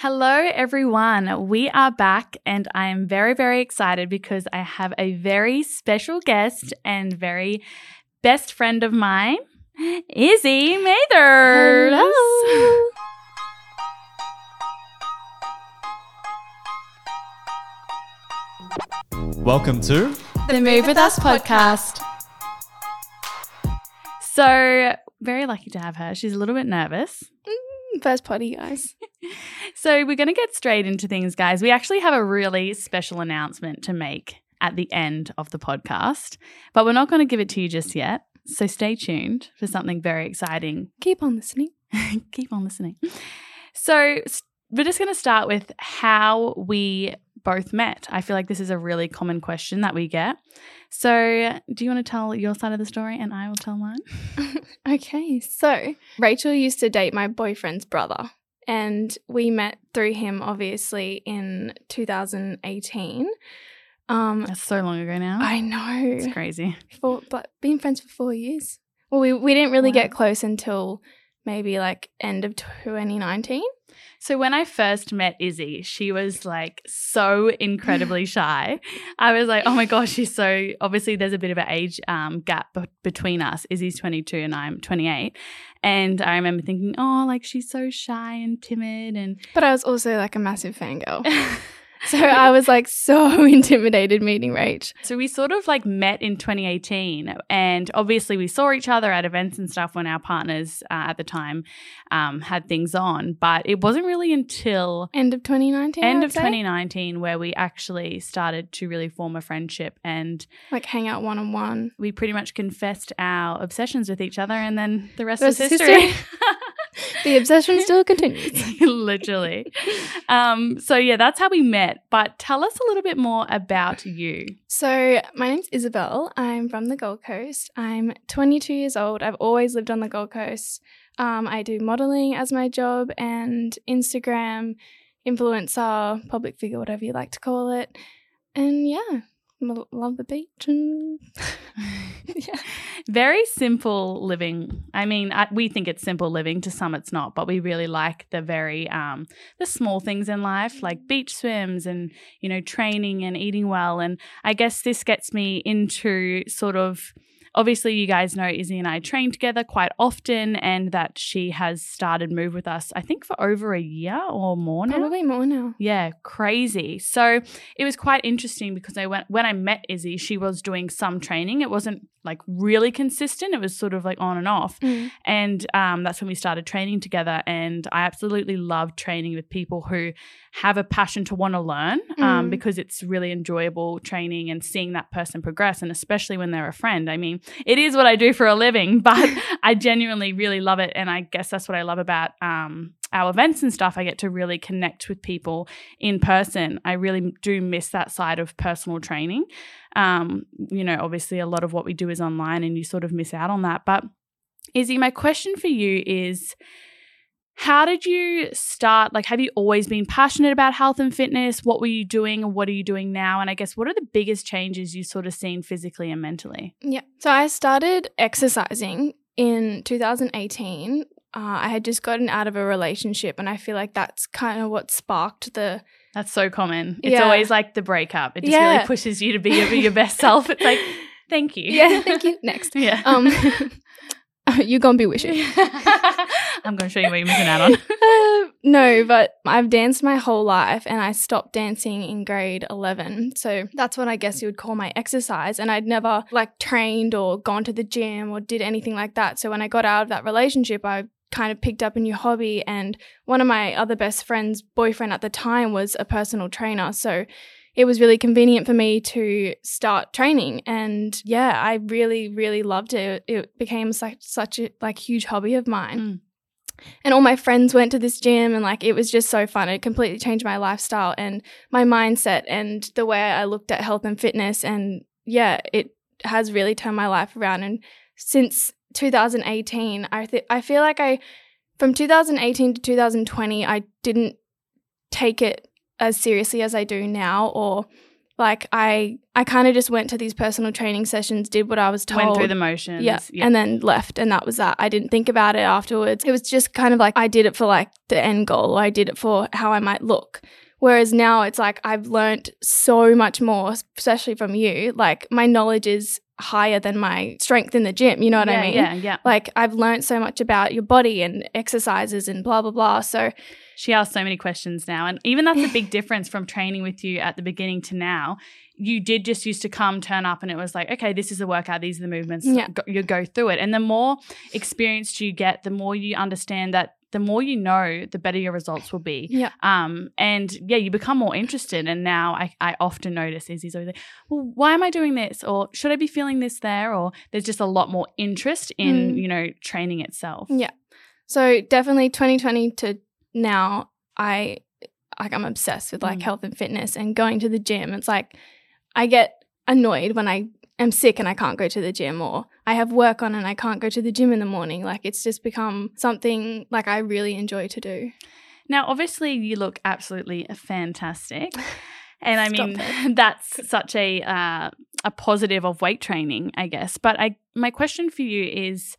Hello, everyone. We are back, and I am very, very excited because I have a very special guest and very best friend of mine, Izzy Mathers. Hello. Welcome to The Move With Us podcast. So, very lucky to have her. She's a little bit nervous. Mm. First potty, guys. So, we're going to get straight into things, guys. We actually have a really special announcement to make at the end of the podcast, but we're not going to give it to you just yet. So, stay tuned for something very exciting Keep on listening. keep on listening. So, we're just going to start with how we both met. I feel like this is a really common question that we get. So, do you want to tell your side of the story and I will tell mine? Okay, so Rachel used to date my boyfriend's brother, and we met through him, obviously, in 2018. Um, That's so long ago now. I know, it's crazy. for but been friends for four years. Well, we we didn't really Wow. get close until maybe like end of 2019. So, when I first met Izzy, she was like so incredibly shy. I was like, oh my gosh, she's so obviously there's a bit of an age um, gap be- between us. Izzy's 22 and I'm 28. And I remember thinking, oh, like she's so shy and timid and But I was also like a massive fangirl. So I was like so intimidated meeting Rach. So we sort of like met in 2018, and obviously we saw each other at events and stuff when our partners uh, at the time um, had things on. But it wasn't really until End of 2019. end of say. 2019 where we actually started to really form a friendship, and Like hang out one on one. we pretty much confessed our obsessions with each other, and then the rest was is history. The obsession still continues. Literally. Um, so yeah, that's how we met. But tell us a little bit more about you. So my name's Isabelle. I'm from the Gold Coast. I'm 22 years old. I've always lived on the Gold Coast. Um, I do modeling as my job and Instagram, influencer, public figure, whatever you like to call it. And yeah, love the beach and yeah. Very simple living. I mean, I, we think it's simple living. To some, it's not, but we really like the very um, the small things in life, like beach swims and you know training and eating well. And I guess this gets me into sort of. Obviously, you guys know Izzy and I train together quite often, and that she has started Move with us. I think for over a year or more now. Probably more now. Yeah, crazy. So it was quite interesting because I went when I met Izzy, she was doing some training. It wasn't like really consistent. It was sort of like on and off. Mm. And um, that's when we started training together. And I absolutely love training with people who have a passion to want to learn um, Mm. because it's really enjoyable training and seeing that person progress. And especially when they're a friend. I mean, it is what I do for a living, but I genuinely really love it. And I guess that's what I love about um, our events and stuff. I get to really connect with people in person. I really do miss that side of personal training. Um, you know, obviously, a lot of what we do is online and you sort of miss out on that. But Izzy, my question for you is how did you start? Like, have you always been passionate about health and fitness? What were you doing and what are you doing now? And I guess, what are the biggest changes you've sort of seen physically and mentally? Yeah. So I started exercising in 2018. Uh, I had just gotten out of a relationship, and I feel like that's kind of what sparked the. That's so common. It's Yeah. always like the breakup. It just Yeah. really pushes you to be your, your best self. It's like, thank you. Yeah, thank you. Next. Yeah. Um, you gonna be wishing. I'm going to show you what you're missing out on. Uh, no, but I've danced my whole life and I stopped dancing in grade 11. So that's what I guess you would call my exercise. And I'd never like trained or gone to the gym or did anything like that. So when I got out of that relationship, I kind of picked up a new hobby. And one of my other best friends' boyfriend at the time was a personal trainer. So it was really convenient for me to start training and yeah i really really loved it it became such such a like huge hobby of mine Mm. And all my friends went to this gym and like it was just so fun. It completely changed my lifestyle and my mindset and the way i looked at health and fitness. And yeah it has really turned my life around. And since 2018 i th- i feel like i from 2018 to 2020 i didn't take it as seriously as i do now or Like I I kind of just went to these personal training sessions, did what I was told. Went through the motions. yeah, and then left and that was that. I didn't think about it afterwards. It was just kind of like I did it for like the end goal or I did it for how I might look. Whereas now it's like I've learned so much more, especially from you. Like my knowledge is higher than my strength in the gym. You know what yeah, I mean? Yeah, yeah. Like I've learned so much about your body and exercises and blah blah blah. So she asks so many questions now, and even that's a big difference from training with you at the beginning to now. You did just used to come, turn up, and it was like, okay, this is the workout, these are the movements. Yeah. You go through it, and the more experienced you get, the more you understand that. The more you know, the better your results will be. Yeah. Um, and yeah, you become more interested. And now I, I often notice Izzy's always like, well, why am I doing this? Or should I be feeling this there? Or there's just a lot more interest in, Mm. you know, training itself. Yeah. So definitely 2020 to now, I like I'm obsessed with like Mm. health and fitness and going to the gym. It's like I get annoyed when I am sick and I can't go to the gym or I have work on and I can't go to the gym in the morning. Like it's just become something like I really enjoy to do. Now, obviously, you look absolutely fantastic. And I mean, that's such a uh, a positive of weight training, I guess. But I my question for you is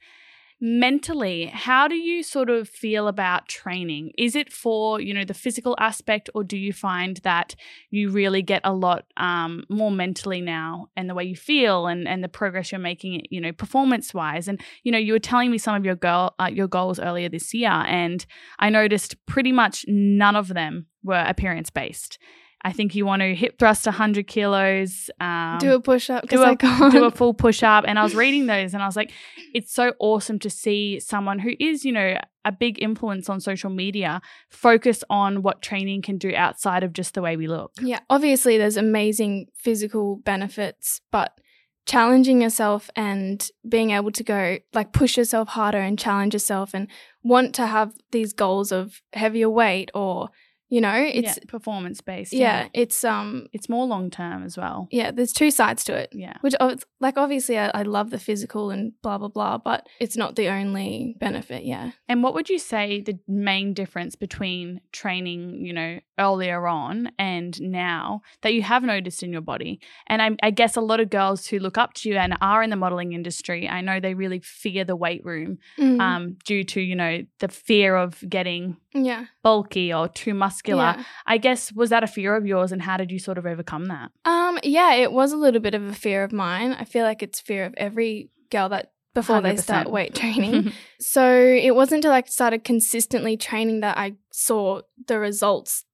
mentally, how do you sort of feel about training? Is it for, you know, the physical aspect or do you find that you really get a lot um, more mentally now and the way you feel and, and the progress you're making, you know, performance wise? And, you know, you were telling me some of your goal, uh, your goals earlier this year and I noticed pretty much none of them were appearance based. I think you want to hip thrust 100 kilos. Um, do a push up do because a- I can't. do a full push up. And I was reading those and I was like, it's so awesome to see someone who is, you know, a big influence on social media focus on what training can do outside of just the way we look. Yeah, obviously there's amazing physical benefits, but challenging yourself and being able to go like push yourself harder and challenge yourself and want to have these goals of heavier weight or you know, it's yeah, performance based. yeah, it's um It's more long term as well. yeah, there's two sides to it. Yeah. Which like obviously I, I love the physical and blah blah blah, but it's not the only benefit, yeah. And what would you say the main difference between training, you know, earlier on and now that you have noticed in your body? And I, I guess a lot of girls who look up to you and are in the modeling industry, I know they really fear the weight room Mm. um, due to, you know, the fear of getting yeah. bulky or too muscular. Yeah. I guess, was that a fear of yours and how did you sort of overcome that? Um, yeah, it was a little bit of a fear of mine. I feel like it's fear of every girl that before they start weight training. so it wasn't until I started consistently training that I saw the results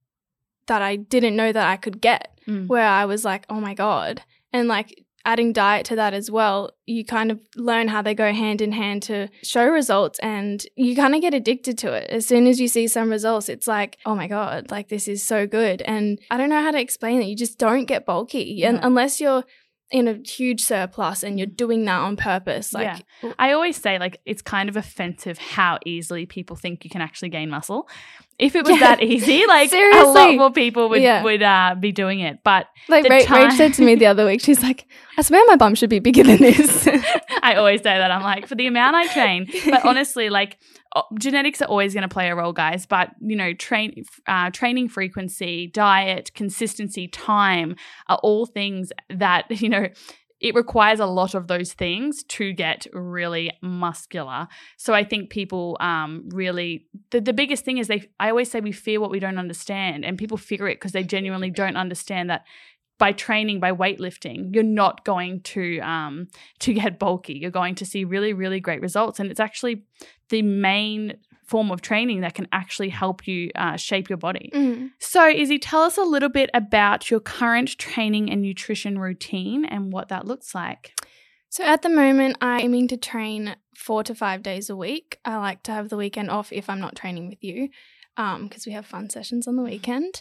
that I didn't know that I could get, Mm. where I was like, oh my God. And like adding diet to that as well, you kind of learn how they go hand in hand to show results and you kind of get addicted to it. As soon as you see some results, it's like, oh my God, like this is so good. And I don't know how to explain it. You just don't get bulky and No. unless you're in a huge surplus and you're doing that on purpose. Like, I always say, like, it's kind of offensive how easily people think you can actually gain muscle. If it was Yeah. that easy, like a lot more people would Yeah. would uh, be doing it. But like Ra- time- Rach said to me the other week, she's like, I swear my bum should be bigger than this. I always say that I'm like, for the amount I train, but honestly, like genetics are always going to play a role, guys. But you know, train uh, training frequency, diet, consistency, time are all things that you know. It requires a lot of those things to get really muscular. So I think people um, really the, the biggest thing is they. I always say we fear what we don't understand, and people fear it because they genuinely don't understand that by training by weightlifting you're not going to um, to get bulky you're going to see really really great results and it's actually the main form of training that can actually help you uh, shape your body Mm. so izzy tell us a little bit about your current training and nutrition routine and what that looks like So at the moment, I'm aiming to train four to five days a week. I like to have the weekend off if I'm not training with you, because we have fun sessions on the weekend.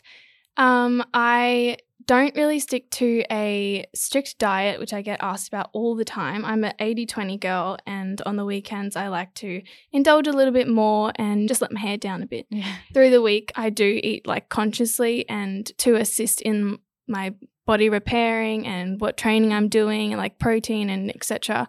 Um, I don't really stick to a strict diet, which I get asked about all the time. I'm an 80 20 girl, and on the weekends, I like to indulge a little bit more and just let my hair down a bit. yeah Through the week, I do eat like consciously and to assist in my body repairing and what training I'm doing, and like protein and etc.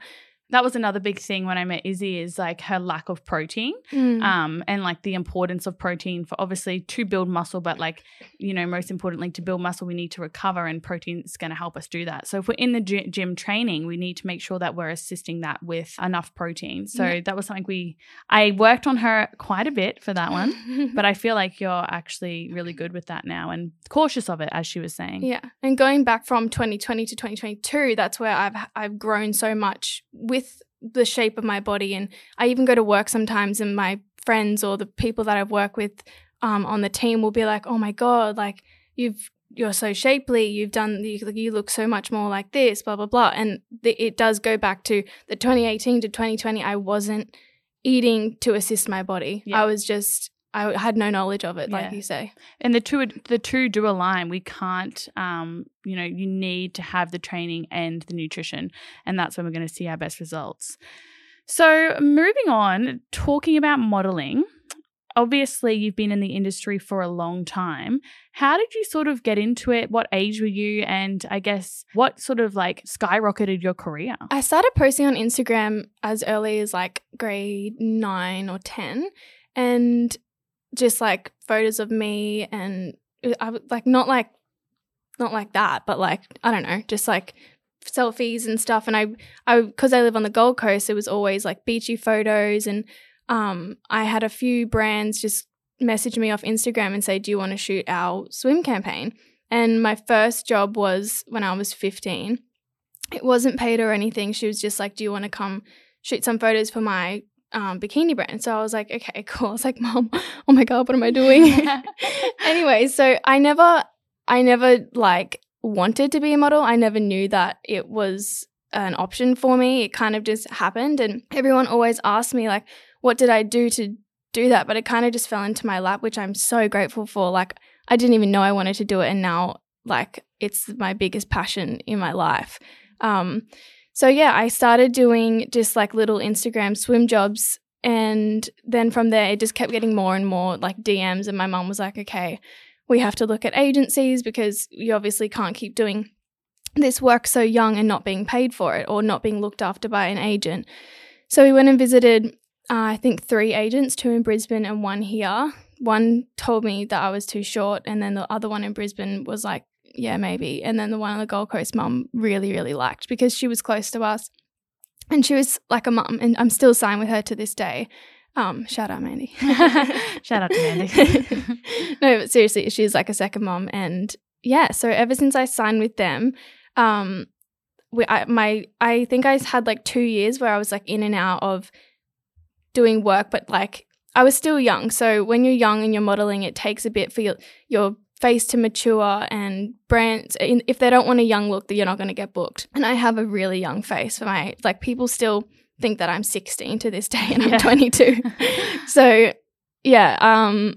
that was another big thing when I met Izzy is like her lack of protein Mm. um, and like the importance of protein for obviously to build muscle, but like, you know, most importantly, to build muscle, we need to recover, and protein is going to help us do that. So if we're in the gy- gym training, we need to make sure that we're assisting that with enough protein. So Yeah. that was something we, I worked on her quite a bit for that one, but I feel like you're actually really good with that now and cautious of it, as she was saying. Yeah, and going back from 2020 to 2022, that's where I've I've grown so much with the shape of my body, and I even go to work sometimes, and my friends or the people that I've worked with um, on the team will be like, "Oh my god, like you've you're so shapely, you've done you, you look so much more like this, blah blah blah," and the, it does go back to the 2018 to 2020. I wasn't eating to assist my body. Yeah. I was just I had no knowledge of it, like Yeah. you say. and the two the two do align. We can't um you know you need to have the training and the nutrition and that's when we're going to see our best results. So moving on talking about modeling obviously you've been in the industry for a long time. How did you sort of get into it? What age were you? And i guess what sort of like skyrocketed your career? I started posting on Instagram as early as like grade nine or 10 and just like photos of me and uh, I would like not like, not like that, but like, I don't know, just like selfies and stuff. And I, I, cause I live on the Gold Coast, it was always like beachy photos. And um, I had a few brands just message me off Instagram and say, do you want to shoot our swim campaign? And my first job was when I was 15 it wasn't paid or anything. She was just like, "Do you want to come shoot some photos for my um, bikini brand?" So I was like, "Okay, cool." I was like, "Mom, oh my god, what am I doing?" anyway, so I never, I never like wanted to be a model. I never knew that it was an option for me. It kind of just happened, and everyone always asked me like, "What did I do to do that?" But it kind of just fell into my lap, which I'm so grateful for. Like, I didn't even know I wanted to do it, and now like it's my biggest passion in my life. Um, so yeah, I started doing just like little Instagram swim jobs. And then from there, it just kept getting more and more like DMs. And my mom was like, okay, we have to look at agencies because you obviously can't keep doing this work so young and not being paid for it or not being looked after by an agent. So we went and visited, uh, I think, three agents, two in Brisbane and one here. One told me that I was too short, and then the other one in Brisbane was like, yeah, maybe. And then the one on the Gold Coast, mum really, really liked because she was close to us. And she was like a mum, and I'm still signed with her to this day. Um, shout out, Mandy. Shout out to Mandy. no, but seriously, she's like a second mom, and yeah. So ever since I signed with them, um, we, I, my, I think I had like two years where I was like in and out of doing work, but like I was still young. So when you're young and you're modeling, it takes a bit for your your face to mature and brands if they don't want a young look that you're not going to get booked. And i have a really young face for my like people still think that i'm 16 to this day and i'm 22 so yeah um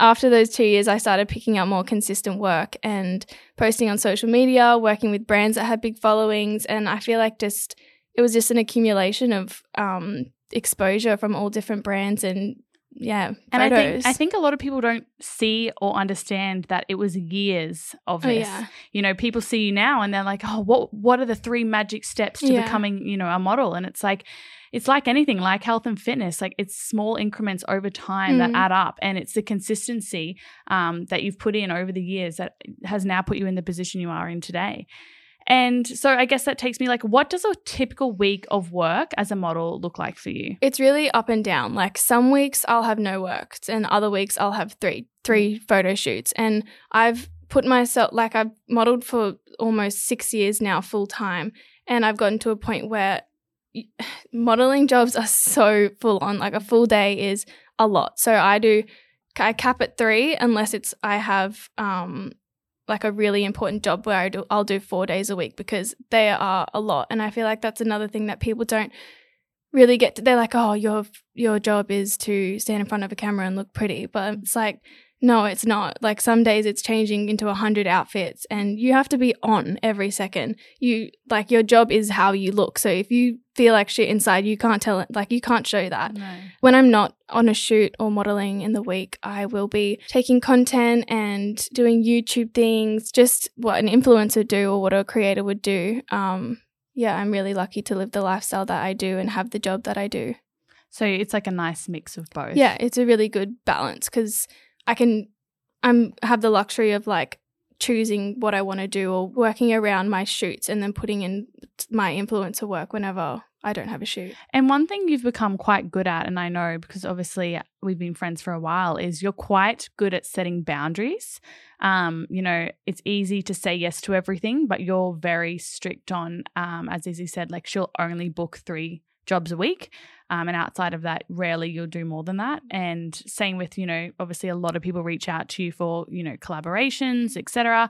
after those two years i started picking up more consistent work and posting on social media working with brands that had big followings. And i feel like just it was just an accumulation of um exposure from all different brands and yeah And I think I think a lot of people don't see or understand that it was years of oh this. yeah You know, people see you now and they're like, "Oh, what what are the three magic steps to Yeah. becoming, you know, a model?" And it's like it's like anything, like health and fitness. Like it's small increments over time that Mm. add up, and it's the consistency um, that you've put in over the years that has now put you in the position you are in today. And so, I guess that takes me like, what does a typical week of work as a model look like for you? It's really up and down. Like some weeks I'll have no work, and other weeks I'll have three three photo shoots. And I've put myself like I've modeled for almost six years now, full time, and I've gotten to a point where modeling jobs are so full on. Like a full day is a lot. So I do I cap at three unless it's I have um like a really important job where I do I'll do four days a week because they are a lot. And I feel like that's another thing that people don't really get to, they're like, oh, your your job is to stand in front of a camera and look pretty, but it's like, no, it's not. Like some days it's changing into a hundred outfits, and you have to be on every second. You like your job is how you look. So if you feel like shit inside, you can't tell it. Like you can't show that. No. When I'm not on a shoot or modeling in the week, I will be taking content and doing YouTube things, just what an influencer do or what a creator would do. Um, yeah, I'm really lucky to live the lifestyle that I do and have the job that I do. So it's like a nice mix of both. Yeah, it's a really good balance because I can, I'm have the luxury of like choosing what I want to do or working around my shoots and then putting in my influencer work whenever I don't have a shoot. And one thing you've become quite good at, and I know because obviously we've been friends for a while, is you're quite good at setting boundaries. Um, you know, it's easy to say yes to everything, but you're very strict on, um, as Izzy said, like she'll only book three jobs a week. Um, and outside of that, rarely you'll do more than that. And same with, you know, obviously a lot of people reach out to you for, you know, collaborations, etc.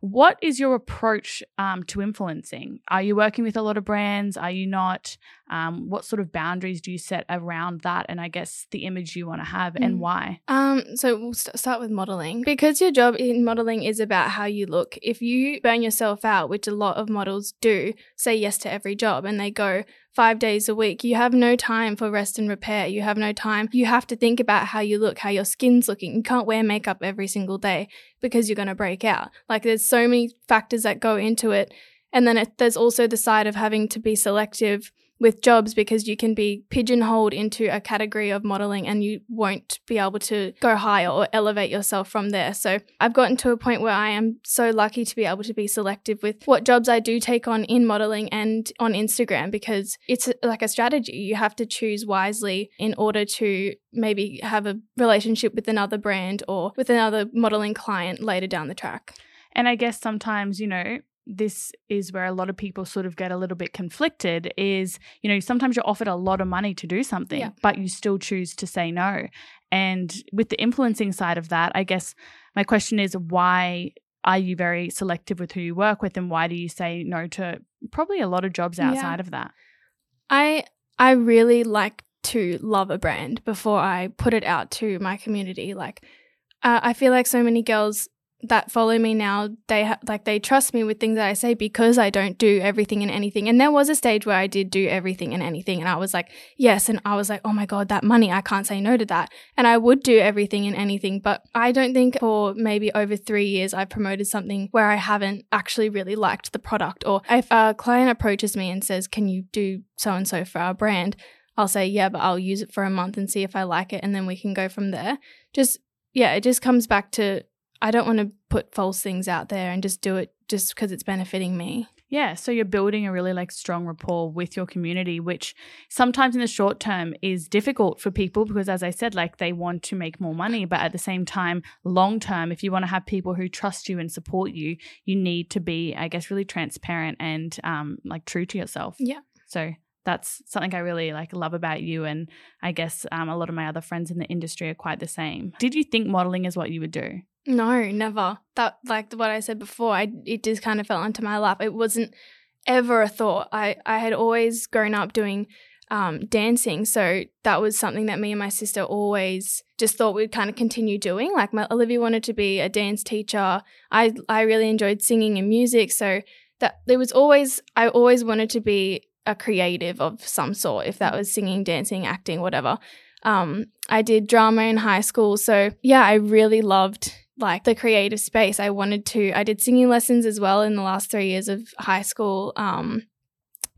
What is your approach um, to influencing? Are you working with a lot of brands? Are you not? Um, what sort of boundaries do you set around that? And I guess the image you want to have mm. and why? Um, so we'll st- start with modeling because your job in modeling is about how you look. If you burn yourself out, which a lot of models do, say yes to every job and they go five days a week, you have no time for rest and repair. You have no time. You have to think about how you look, how your skin's looking. You can't wear makeup every single day because you're going to break out. Like there's so many factors that go into it. And then it, there's also the side of having to be selective with jobs because you can be pigeonholed into a category of modeling and you won't be able to go higher or elevate yourself from there. So I've gotten to a point where I am so lucky to be able to be selective with what jobs I do take on in modeling and on Instagram because it's like a strategy. You have to choose wisely in order to maybe have a relationship with another brand or with another modeling client later down the track. And I guess sometimes, you know, this is where a lot of people sort of get a little bit conflicted is you know sometimes you're offered a lot of money to do something yeah. but you still choose to say no and with the influencing side of that i guess my question is why are you very selective with who you work with and why do you say no to probably a lot of jobs outside yeah. of that i i really like to love a brand before i put it out to my community like uh, i feel like so many girls that follow me now, they ha- like they trust me with things that I say because I don't do everything and anything. And there was a stage where I did do everything and anything, and I was like, yes, and I was like, oh my god, that money, I can't say no to that. And I would do everything and anything, but I don't think for maybe over three years I've promoted something where I haven't actually really liked the product. Or if a client approaches me and says, can you do so and so for our brand? I'll say, yeah, but I'll use it for a month and see if I like it, and then we can go from there. Just yeah, it just comes back to I don't want to put false things out there and just do it just because it's benefiting me. Yeah, so you're building a really like strong rapport with your community, which sometimes in the short term is difficult for people because as I said, like they want to make more money, but at the same time, long term, if you want to have people who trust you and support you, you need to be, I guess, really transparent and um like true to yourself. Yeah. So that's something I really like love about you, and I guess um, a lot of my other friends in the industry are quite the same. Did you think modeling is what you would do? No, never. That like what I said before, I it just kind of fell into my lap. It wasn't ever a thought. I I had always grown up doing um, dancing, so that was something that me and my sister always just thought we'd kind of continue doing. Like my Olivia wanted to be a dance teacher. I I really enjoyed singing and music, so that there was always I always wanted to be a creative of some sort, if that was singing, dancing, acting, whatever. Um, I did drama in high school, so yeah, I really loved like the creative space. I wanted to, I did singing lessons as well in the last three years of high school. Um,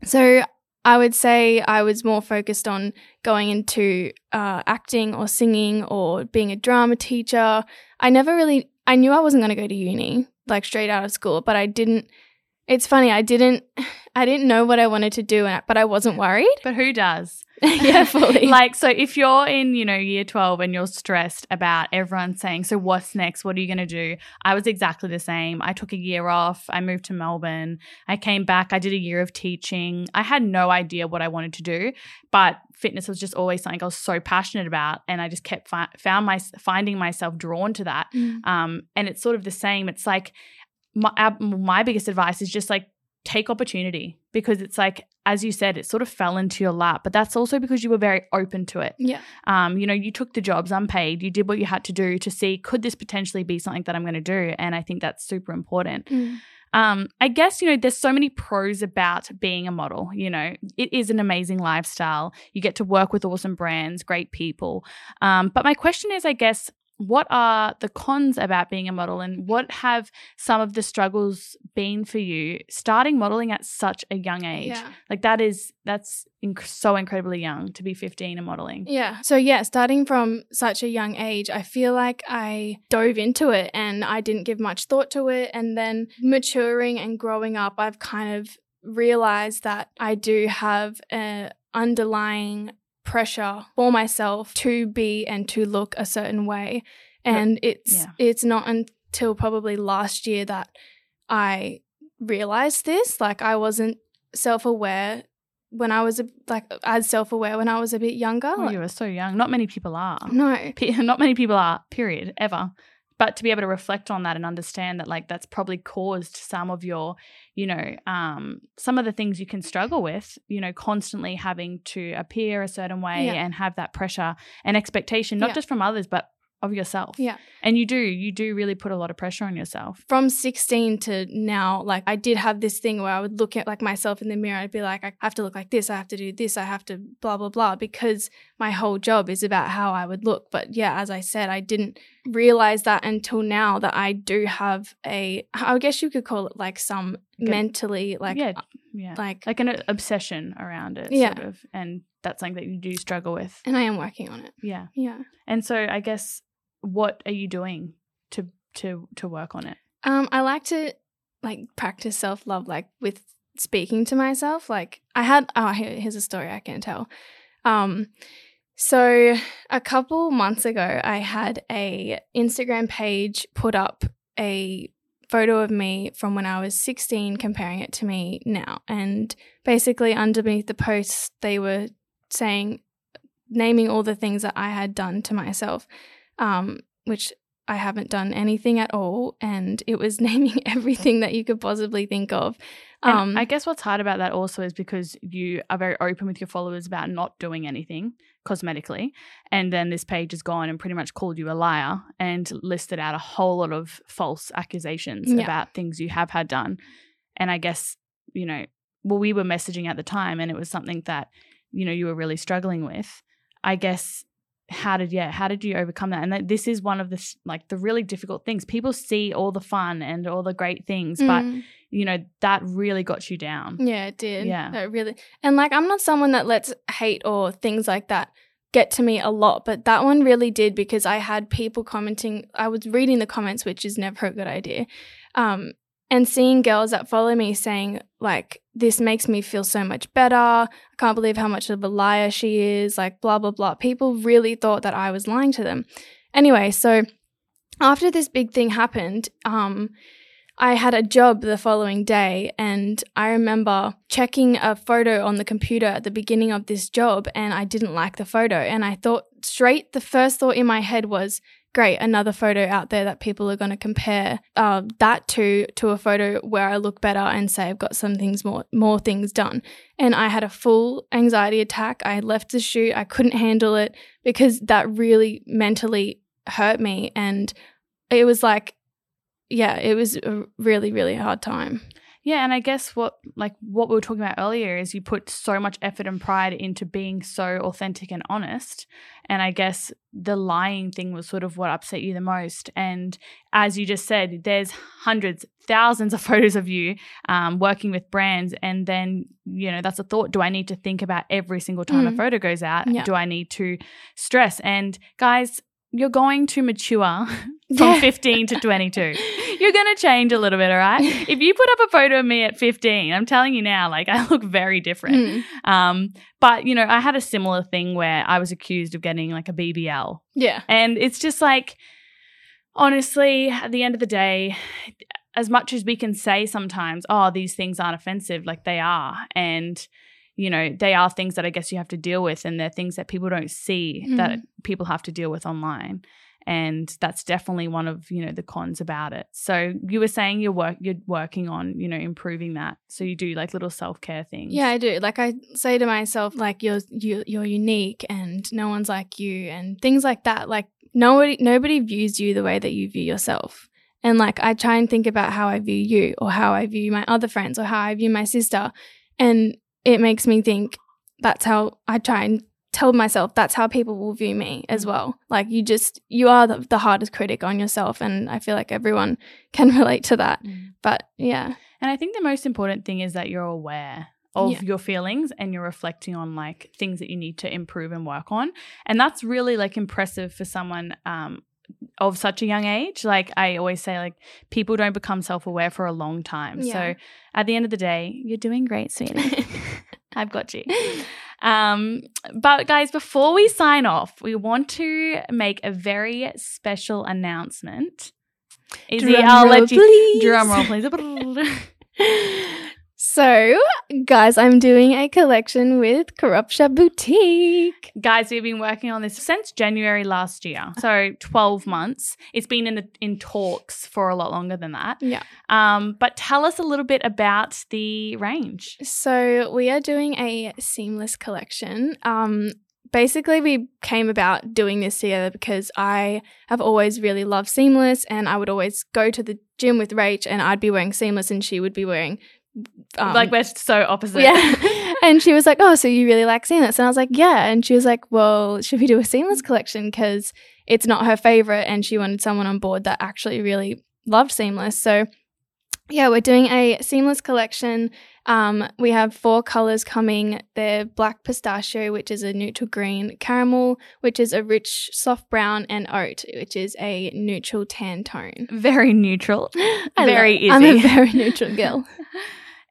so I would say I was more focused on going into uh, acting or singing or being a drama teacher. I never really, I knew I wasn't going to go to uni, like straight out of school, but I didn't. It's funny, I didn't, I didn't know what I wanted to do, but I wasn't worried. But who does? yeah, fully. like, so if you're in, you know, year 12 and you're stressed about everyone saying, so what's next? What are you going to do? I was exactly the same. I took a year off. I moved to Melbourne. I came back. I did a year of teaching. I had no idea what I wanted to do, but fitness was just always something I was so passionate about. And I just kept fi- found my, finding myself drawn to that. Mm. Um, and it's sort of the same. It's like, my, my biggest advice is just like take opportunity because it's like as you said it sort of fell into your lap but that's also because you were very open to it yeah um you know you took the jobs unpaid you did what you had to do to see could this potentially be something that i'm going to do and i think that's super important mm. Um, I guess, you know, there's so many pros about being a model. You know, it is an amazing lifestyle. You get to work with awesome brands, great people. Um, but my question is, I guess, what are the cons about being a model and what have some of the struggles been for you starting modeling at such a young age? Yeah. Like that is that's inc- so incredibly young to be 15 and modeling. Yeah. So, yeah, starting from such a young age, I feel like I dove into it and I didn't give much thought to it. And then maturing and growing up, I've kind of realized that I do have a underlying pressure for myself to be and to look a certain way. And it's yeah. it's not until probably last year that I realized this. Like I wasn't self-aware when I was a, like as self-aware when I was a bit younger. Oh, Like, you were so young. Not many people are. no. Not many people are, period, ever. But to be able to reflect on that and understand that, like, that's probably caused some of your, you know, um, some of the things you can struggle with, you know, constantly having to appear a certain way Yeah. and have that pressure and expectation, not Yeah. just from others, but of yourself. Yeah. And you do, you do really put a lot of pressure on yourself. From 16 to now, like I did have this thing where I would look at like myself in the mirror. I'd be like, I have to look like this. I have to do this. I have to blah, blah, blah, because my whole job is about how I would look. But yeah, as I said, I didn't realize that until now that I do have a, I guess you could call it like some Like mentally, like, yeah. Uh, yeah. like, Like an obsession around it, Yeah. sort of. And that's something that you do struggle with. and I am working on it. Yeah. Yeah. And so I guess what are you doing to to to work on it? Um, I like to like practice self love, like with speaking to myself. Like I had, oh, here, here's a story I can tell. Um, so a couple months ago, I had a Instagram page put up a photo of me from when I was 16, comparing it to me now, and basically underneath the post, they were saying, naming all the things that I had done to myself, um, which I haven't done anything at all, and it was naming everything that you could possibly think of. Um, I guess what's hard about that also is because you are very open with your followers about not doing anything cosmetically. And then this page has gone and pretty much called you a liar and listed out a whole lot of false accusations Yeah. about things you have had done. And I guess, you know, well, we were messaging at the time and it was something that, you know, you were really struggling with. I guess how did yeah how did you overcome that and that this is one of the like the really difficult things people see all the fun and all the great things but mm. you know that really got you down Yeah, it did. Yeah. It really. And like, I'm not someone that lets hate or things like that get to me a lot, but that one really did because I had people commenting. I was reading the comments, which is never a good idea. Um, and seeing girls that follow me saying, like, this makes me feel so much better. I can't believe how much of a liar she is, like, blah, blah, blah. People really thought that I was lying to them. Anyway, so after this big thing happened, um, I had a job the following day, and I remember checking a photo on the computer at the beginning of this job, and I didn't like the photo. And I thought straight, the first thought in my head was, great, another photo out there that people are going to compare uh, that to to a photo where I look better and say I've got some things more more things done. And I had a full anxiety attack. I left the shoot. I couldn't handle it because that really mentally hurt me, and it was like yeah, it was a really, really hard time. Yeah and i guess what like what we were talking about earlier is you put so much effort and pride into being so authentic and honest and i guess the lying thing was sort of what upset you the most and as you just said there's hundreds thousands of photos of you um, working with brands and then you know that's a thought do i need to think about every single time a Mm. photo goes out Yeah. do i need to stress and guys you're going to mature from Yeah. 15 to 22 you're going to change a little bit, all right? if you put up a photo of me at 15, I'm telling you now, like I look very different. Mm. Um, but you know, I had a similar thing where I was accused of getting like a BBL, Yeah. and it's just like, honestly, at the end of the day, as much as we can say sometimes, oh, these things aren't offensive, like they are, and you know, they are things that I guess you have to deal with, and they're things that people don't see that Mm. people have to deal with online. And that's definitely one of you know the cons about it. So you were saying you're work you're working on you know improving that. So you do like little self care things. Yeah, I do. Like I say to myself, like you're you you're unique and no one's like you and things like that. Like nobody nobody views you the way that you view yourself. And like I try and think about how I view you or how I view my other friends or how I view my sister. And it makes me think that's how I try and tell myself that's how people will view me as well. Like you just you are the, the hardest critic on yourself and I feel like everyone can relate to that. Mm. But yeah. And I think the most important thing is that you're aware of Yeah. your feelings and you're reflecting on like things that you need to improve and work on. And that's really like impressive for someone um of such a young age. Like I always say like people don't become self-aware for a long time. Yeah. So at the end of the day, you're doing great, sweetie. I've got you. Um, but guys, before we sign off, we want to make a very special announcement. Izzy, Drum I'll roll, let you please. drum roll, please. so, guys, I'm doing a collection with Crop Shop Boutique. Guys, we've been working on this since January last year, so twelve months. It's been in the in talks for a lot longer than that. Yeah. Um, but tell us a little bit about the range. So, we are doing a seamless collection. Um, basically, we came about doing this together because I have always really loved seamless, and I would always go to the gym with Rach, and I'd be wearing seamless, and she would be wearing. Um, like we're so opposite. Yeah. and she was like, Oh, so you really like seamless? And I was like, Yeah. And she was like, Well, should we do a seamless collection? Because it's not her favorite. And she wanted someone on board that actually really loved seamless. So, yeah, we're doing a seamless collection. Um, we have four colors coming. They're black pistachio, which is a neutral green, caramel, which is a rich soft brown, and oat, which is a neutral tan tone. very neutral. Very love- I'm a very neutral girl.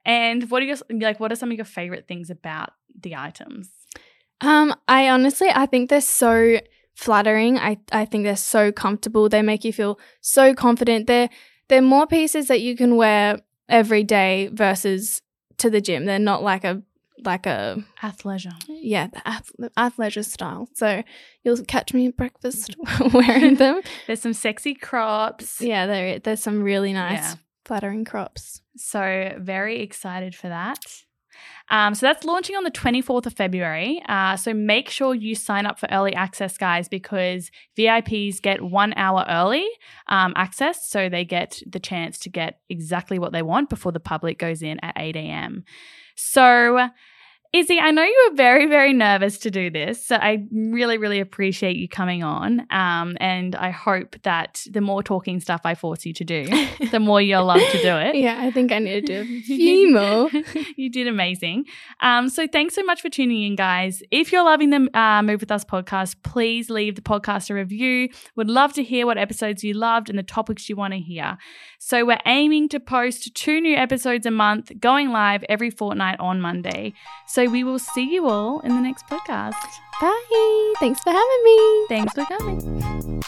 And what are your like? What are some of your favorite things about the items? Um, I honestly, I think they're so flattering. I, I think they're so comfortable. They make you feel so confident. They're they're more pieces that you can wear every day versus to the gym. They're not like a like a Athleisure. yeah the ath- athleisure style. So you'll catch me at breakfast wearing them. There's some sexy crops. Yeah, there there's some really nice Yeah. flattering crops. So very excited for that. Um, so that's launching on the 24th of February. Uh, so make sure you sign up for early access, guys, because VIPs get one hour early um, access. So they get the chance to get exactly what they want before the public goes in at 8 a.m. So, Izzy, I know you were very, very nervous to do this. So I really, really appreciate you coming on. Um, and I hope that the more talking stuff I force you to do, the more you'll love to do it. Yeah, I think I need to do a few more. you did amazing. Um, so thanks so much for tuning in, guys. If you're loving the uh, Move With Us podcast, please leave the podcast a review. Would love to hear what episodes you loved and the topics you want to hear. So we're aiming to post two new episodes a month, going live every fortnight on Monday. So we will see you all in the next podcast. Bye. Thanks for having me. Thanks for coming.